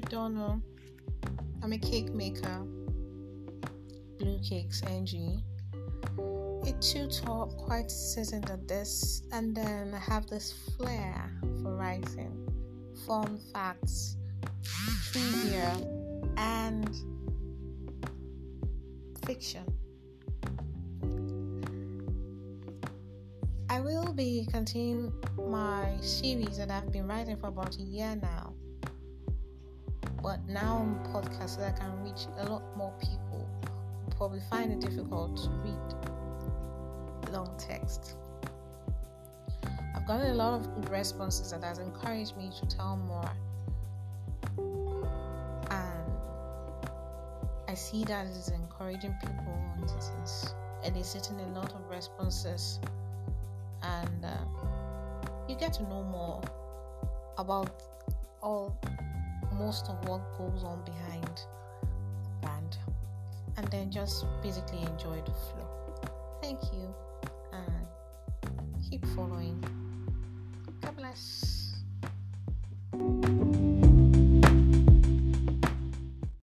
Joy know. I'm a cake maker. Blue Cakes NG. A too top, quite seasoned at this, and then I have this flair for writing fun facts, trivia, and fiction. I will be continuing my series that I've been writing for about a year now. But now on podcasts that I can reach a lot more people who probably find it difficult to read long text. I've gotten a lot of good responses that has encouraged me to tell more. And I see that it is encouraging people and it is eliciting a lot of responses and uh, you get to know more about all most of what goes on behind the band. And then just basically enjoy the flow. Thank you and keep following. God bless